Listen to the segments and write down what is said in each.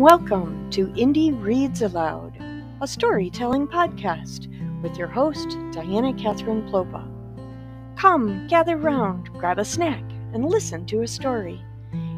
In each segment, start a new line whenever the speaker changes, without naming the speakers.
Welcome to Indie Reads Aloud, a storytelling podcast with your host, Diana Kathryn Plopa. Come, gather round, grab a snack, and listen to a story.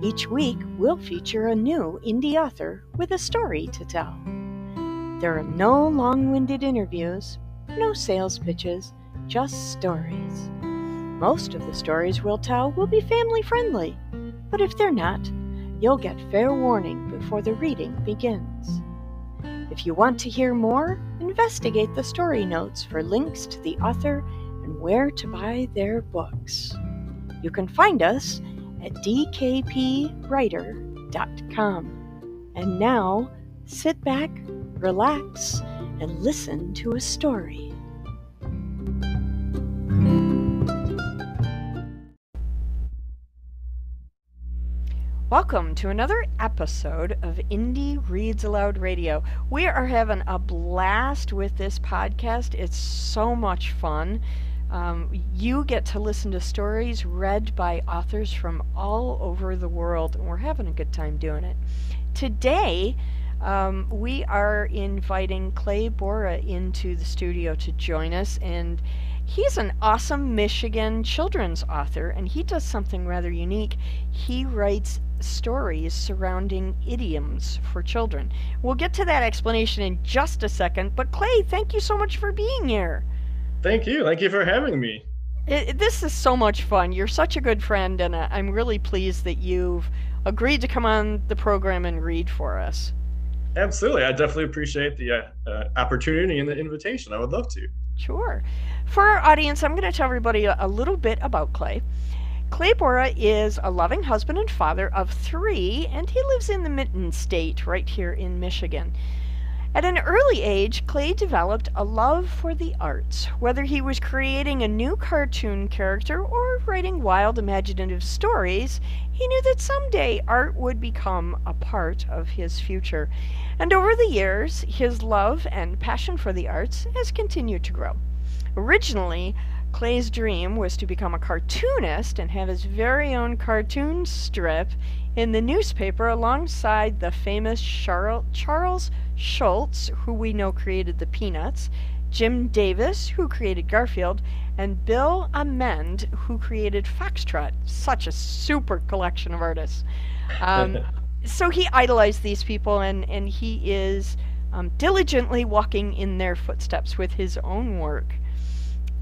Each week, we'll feature a new indie author with a story to tell. There are no long winded interviews, no sales pitches, just stories. Most of the stories we'll tell will be family friendly, but if they're not, you'll get fair warning before the reading begins. If you want to hear more, investigate the story notes for links to the author and where to buy their books. You can find us at dkpwriter.com. And now, sit back, relax, and listen to a story. Welcome to another episode of Indie Reads Aloud Radio. We are having a blast with this podcast. It's so much fun. Um, you get to listen to stories read by authors from all over the world, and we're having a good time doing it. Today, um, we are inviting Clay Boura into the studio to join us, and he's an awesome Michigan children's author, and he does something rather unique. He writes stories surrounding idioms for children. We'll get to that explanation in just a second, but Clay, thank you so much for being here.
Thank you. Thank you for having me.
It, this is so much fun. You're such a good friend, and uh, I'm really pleased that you've agreed to come on the program and read for us.
Absolutely. I definitely appreciate the uh, uh, opportunity and the invitation. I would love to.
Sure. For our audience, I'm going to tell everybody a, a little bit about Clay. Clay Boura is a loving husband and father of three, and he lives in the Mitten State right here in Michigan. At an early age, Clay developed a love for the arts. Whether he was creating a new cartoon character or writing wild imaginative stories, he knew that someday art would become a part of his future. And over the years, his love and passion for the arts has continued to grow. Originally, Clay's dream was to become a cartoonist and have his very own cartoon strip in the newspaper alongside the famous Charles Schulz, who we know created the Peanuts, Jim Davis, who created Garfield, and Bill Amend, who created Foxtrot. Such a super collection of artists. Um, so he idolized these people, and, and he is um, diligently walking in their footsteps with his own work.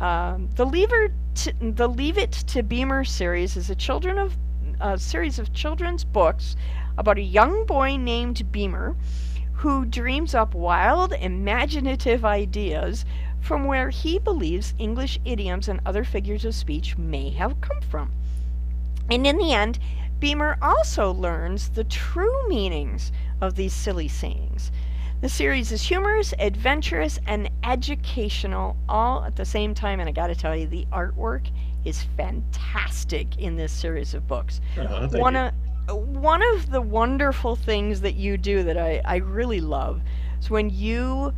Um, the Leave It the Leave It to Beamer series is a children of a series of children's books about a young boy named Beamer who dreams up wild, imaginative ideas from where he believes English idioms and other figures of speech may have come from. And in the end, Beamer also learns the true meanings of these silly sayings. The series is humorous, adventurous, and educational all at the same time. And I got to tell you, the artwork is fantastic in this series of books.
Uh,
one of one of the wonderful things that you do that I, I really love is when you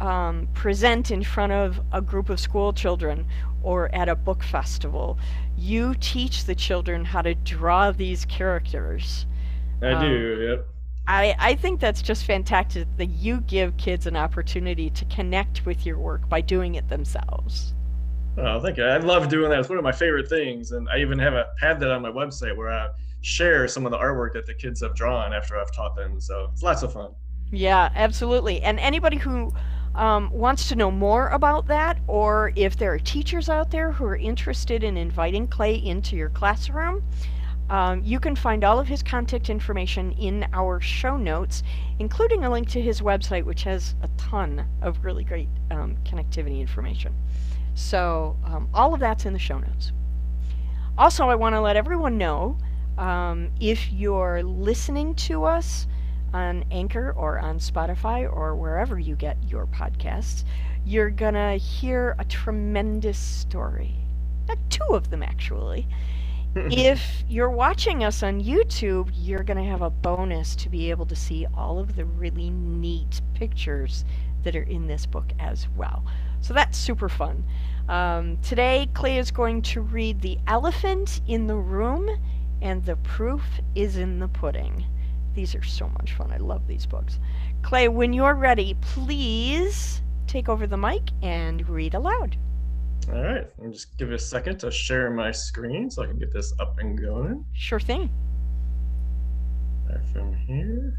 um, present in front of a group of school children or at a book festival, you teach the children how to draw these characters.
I um, do, yep.
I, I think that's just fantastic that you give kids an opportunity to connect with your work by doing it themselves.
Oh, thank you. I love doing that. It's one of my favorite things. And I even have a, had that on my website where I share some of the artwork that the kids have drawn after I've taught them. So it's lots of fun.
Yeah, absolutely. And anybody who um, wants to know more about that, or if there are teachers out there who are interested in inviting Clay into your classroom, um, you can find all of his contact information in our show notes, including a link to his website, which has a ton of really great um, connectivity information. So, um, all of that's in the show notes. Also, I want to let everyone know um, if you're listening to us on Anchor or on Spotify or wherever you get your podcasts, you're going to hear a tremendous story. Uh, two of them, actually if you're watching us on YouTube, you're going to have a bonus to be able to see all of the really neat pictures that are in this book as well. So that's super fun. Um, today, Clay is going to read The Elephant in the Room and The Proof is in the Pudding. These are so much fun. I love these books. Clay, when you're ready, please take over the mic and read aloud.
All right. I'll just give it a second to share my screen so I can get this up and going.
Sure thing.
Right from here.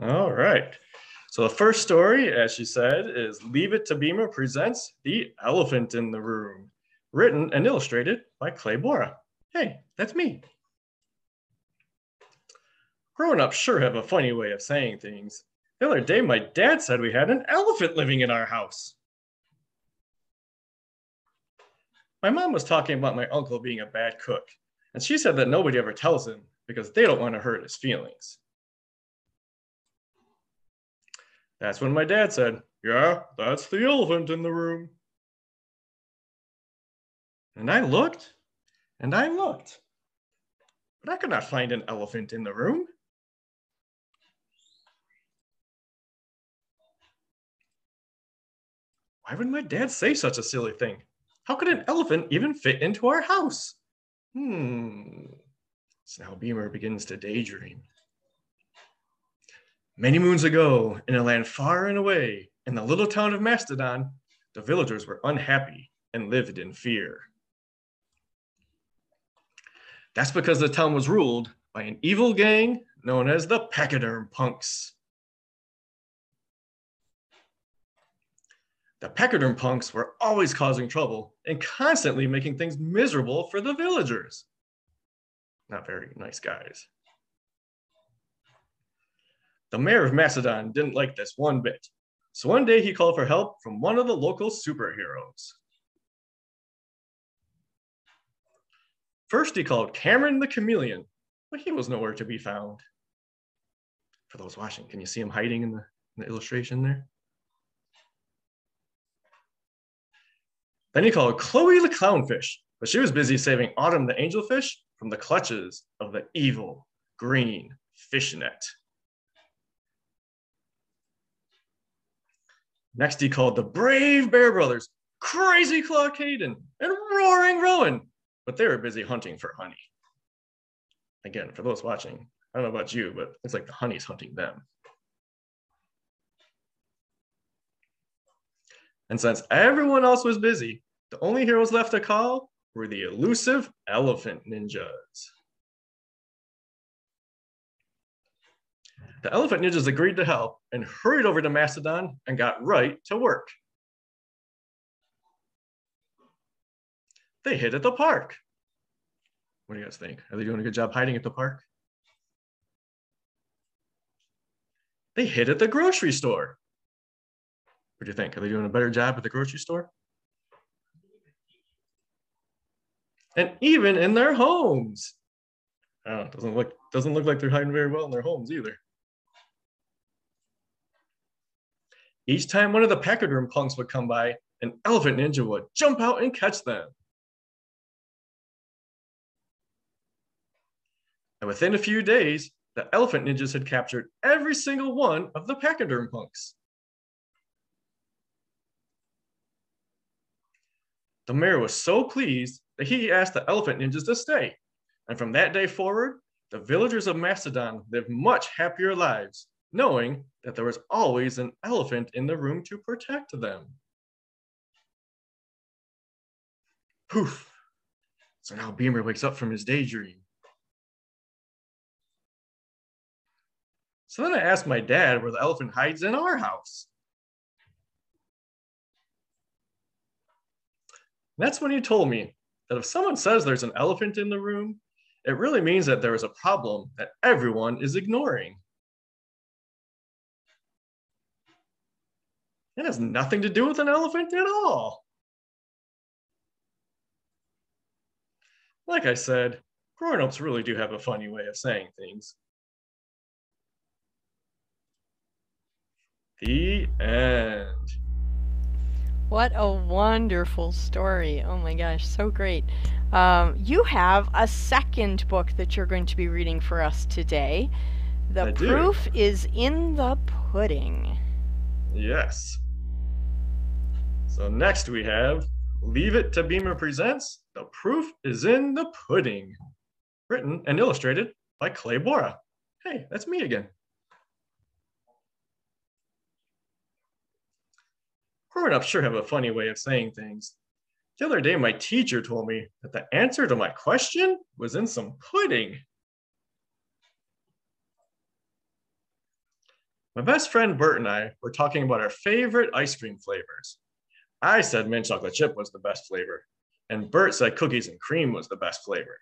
All right. So the first story, as she said, is Leave It to Beamer presents The Elephant in the Room, written and illustrated by Clay Boura. Hey, that's me. Growing up sure have a funny way of saying things. The other day, my dad said we had an elephant living in our house. My mom was talking about my uncle being a bad cook, and she said that nobody ever tells him because they don't want to hurt his feelings. That's when my dad said, Yeah, that's the elephant in the room. And I looked, and I looked, but I could not find an elephant in the room. Why would my dad say such a silly thing? How could an elephant even fit into our house? Hmm. So now Beamer begins to daydream. Many moons ago, in a land far and away, in the little town of Mastodon, the villagers were unhappy and lived in fear. That's because the town was ruled by an evil gang known as the Pachyderm Punks. The Pachyderm punks were always causing trouble and constantly making things miserable for the villagers. Not very nice guys. The mayor of Macedon didn't like this one bit, so one day he called for help from one of the local superheroes. First, he called Cameron the Chameleon, but he was nowhere to be found. For those watching, can you see him hiding in the, in the illustration there? Then he called Chloe the clownfish, but she was busy saving Autumn the angelfish from the clutches of the evil green fishnet. Next, he called the brave Bear Brothers, Crazy Claw Caden, and Roaring Rowan, but they were busy hunting for honey. Again, for those watching, I don't know about you, but it's like the honey's hunting them. And since everyone else was busy, the only heroes left to call were the elusive elephant ninjas. The elephant ninjas agreed to help and hurried over to Macedon and got right to work. They hid at the park. What do you guys think? Are they doing a good job hiding at the park? They hid at the grocery store. What do you think? Are they doing a better job at the grocery store? and even in their homes. Oh, doesn't look doesn't look like they're hiding very well in their homes either. Each time one of the pachyderm punks would come by, an elephant ninja would jump out and catch them. And within a few days, the elephant ninjas had captured every single one of the pachyderm punks. The mayor was so pleased that he asked the elephant ninjas to stay. And from that day forward, the villagers of Macedon lived much happier lives, knowing that there was always an elephant in the room to protect them. Poof. So now Beamer wakes up from his daydream. So then I asked my dad where the elephant hides in our house. That's when he told me that if someone says there's an elephant in the room, it really means that there is a problem that everyone is ignoring. It has nothing to do with an elephant at all. Like I said, grown-ups really do have a funny way of saying things. The end.
What a wonderful story. Oh my gosh, so great. Um, you have a second book that you're going to be reading for us today. The
I do.
proof is in the pudding.
Yes. So next we have Leave It to Beamer Presents The Proof is in the Pudding, written and illustrated by Clay Boura. Hey, that's me again. Growing up sure have a funny way of saying things. The other day, my teacher told me that the answer to my question was in some pudding. My best friend Bert and I were talking about our favorite ice cream flavors. I said mint chocolate chip was the best flavor, and Bert said cookies and cream was the best flavor.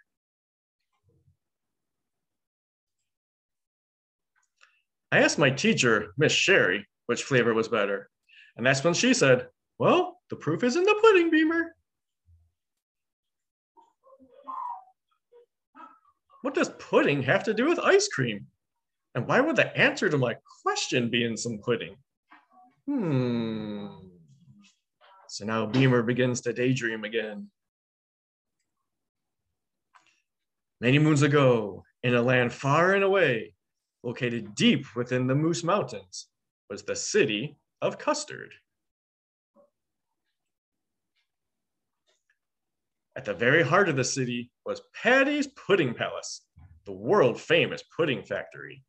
I asked my teacher, Miss Sherry, which flavor was better, and that's when she said, Well, the proof is in the pudding, Beamer. What does pudding have to do with ice cream? And why would the answer to my question be in some pudding? Hmm. So now Beamer begins to daydream again. Many moons ago, in a land far and away, located deep within the Moose Mountains, was the city of Custard. At the very heart of the city was Patty's Pudding Palace, the world famous pudding factory.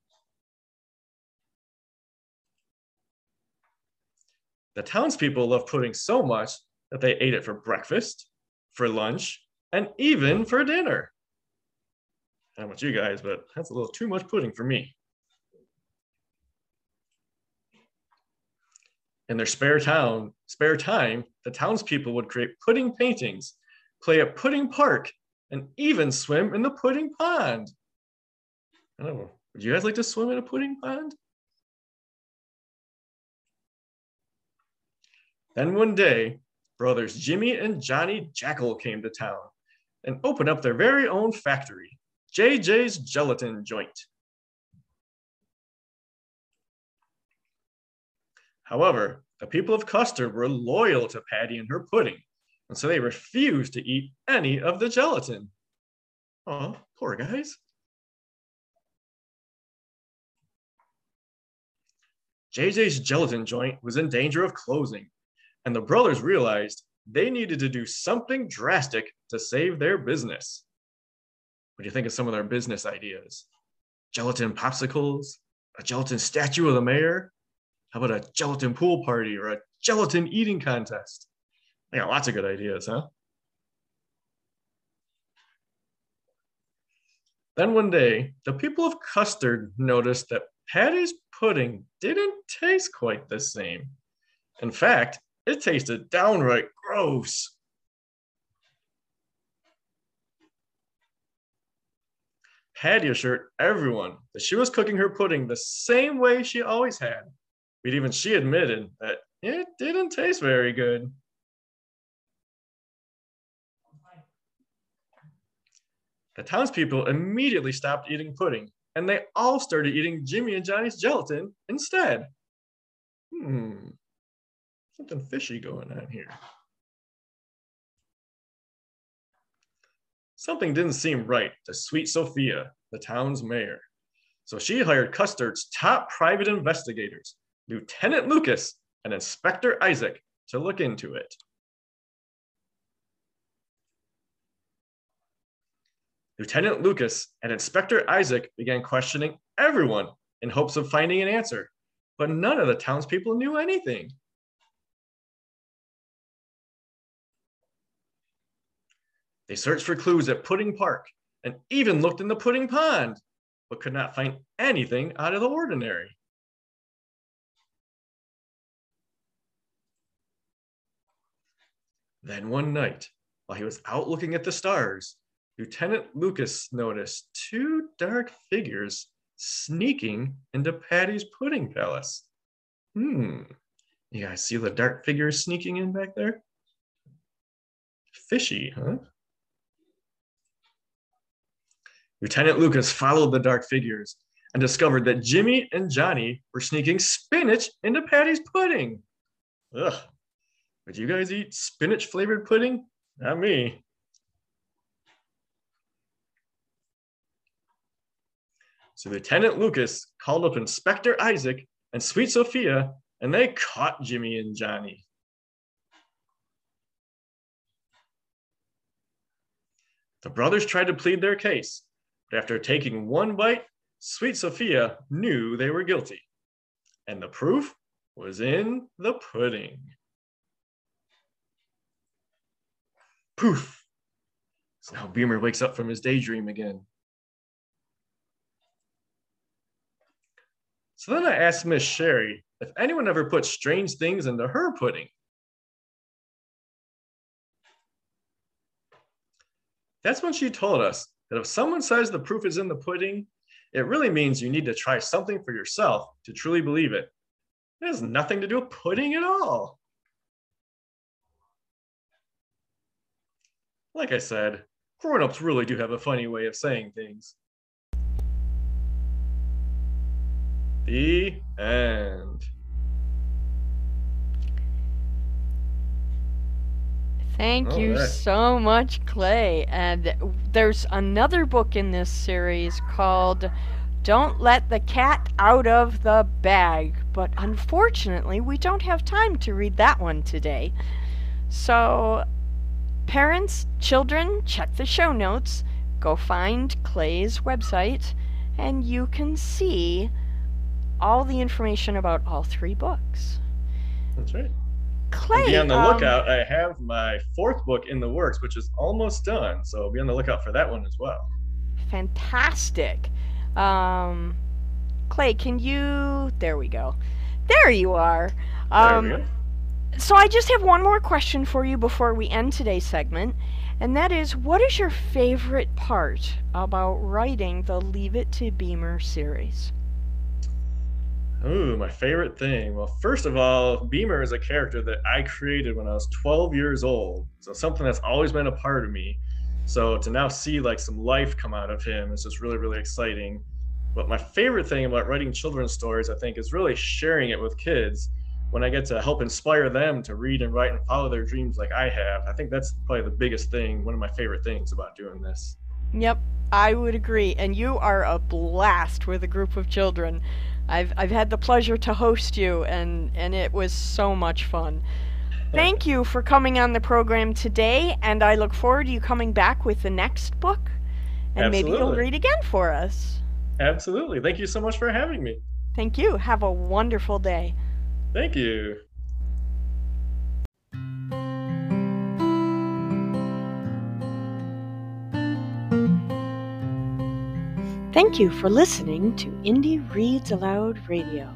The townspeople loved pudding so much that they ate it for breakfast, for lunch, and even for dinner. I don't know about you guys, but that's a little too much pudding for me. In their spare town, spare time, the townspeople would create pudding paintings, play at pudding park, and even swim in the pudding pond. I don't know. Would you guys like to swim in a pudding pond? Then one day, brothers Jimmy and Johnny Jackal came to town and opened up their very own factory, JJ's Gelatin Joint. However, the people of Custard were loyal to Patty and her pudding, and so they refused to eat any of the gelatin. Oh, poor guys. JJ's gelatin joint was in danger of closing, and the brothers realized they needed to do something drastic to save their business. What do you think of some of their business ideas? Gelatin popsicles, a gelatin statue of the mayor? How about a gelatin pool party or a gelatin eating contest? I got lots of good ideas, huh? Then one day, the people of Custard noticed that Patty's pudding didn't taste quite the same. In fact, it tasted downright gross. Patty assured everyone that she was cooking her pudding the same way she always had, but even she admitted that it didn't taste very good. The townspeople immediately stopped eating pudding, and they all started eating Jimmy and Johnny's gelatin instead. Hmm, something fishy going on here. Something didn't seem right to Sweet Sophia, the town's mayor. So she hired Custard's top private investigators, Lieutenant Lucas and Inspector Isaac, to look into it. Lieutenant Lucas and Inspector Isaac began questioning everyone in hopes of finding an answer, but none of the townspeople knew anything. They searched for clues at Pudding Park and even looked in the pudding pond, but could not find anything out of the ordinary. Then one night, while he was out looking at the stars, Lieutenant Lucas noticed two dark figures sneaking into Patty's pudding palace. Hmm, you guys see the dark figures sneaking in back there? Fishy, huh? Lieutenant Lucas followed the dark figures and discovered that Jimmy and Johnny were sneaking spinach into Patty's pudding. Ugh, would you guys eat spinach flavored pudding? Not me. So Lieutenant Lucas called up Inspector Isaac and Sweet Sophia, and they caught Jimmy and Johnny. The brothers tried to plead their case, but after taking one bite, Sweet Sophia knew they were guilty. And the proof was in the pudding. Poof! So now Beamer wakes up from his daydream again. So then I asked Miss Sherry if anyone ever put strange things into her pudding. That's when she told us that if someone says the proof is in the pudding, it really means you need to try something for yourself to truly believe it. It has nothing to do with pudding at all. Like I said, grown-ups really do have a funny way of saying things. The end.
Thank
All
you
right.
so much, Clay. And there's another book in this series called Don't Let the Cat Out of the Bag. But unfortunately, we don't have time to read that one today. So, parents, children, check the show notes, go find Clay's website, and you can see all the information about all three books.
That's right.
Clay,
And be on the
um,
lookout. I have my fourth book in the works, which is almost done. So be on the lookout for that one as well.
fantastic. Um, Clay, can you? There we go. There you are.
There
Um,
we go.
So I just have one more question for you before we end today's segment, and that is, what is your favorite part about writing the Leave It to Beamer series?
Ooh, my favorite thing. Well, first of all, Beamer is a character that I created when I was 12 years old. So something that's always been a part of me. So to now see like some life come out of him is just really, really exciting. But my favorite thing about writing children's stories, I think, is really sharing it with kids when I get to help inspire them to read and write and follow their dreams like I have. I think that's probably the biggest thing, one of my favorite things about doing this.
Yep, I would agree. And you are a blast with a group of children. I've I've had the pleasure to host you, and and it was so much fun. Thank you for coming on the program today, and I look forward to you coming back with the next book, and maybe you'll read again for us.
Absolutely. Thank you so much for having me.
Thank you. Have a wonderful day.
Thank you.
Thank you for listening to Indie Reads Aloud Radio.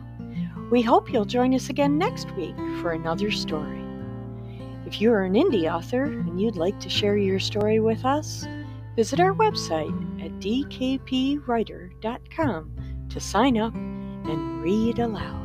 We hope you'll join us again next week for another story. If you are an indie author and you'd like to share your story with us, visit our website at dkpwriter.com to sign up and read aloud.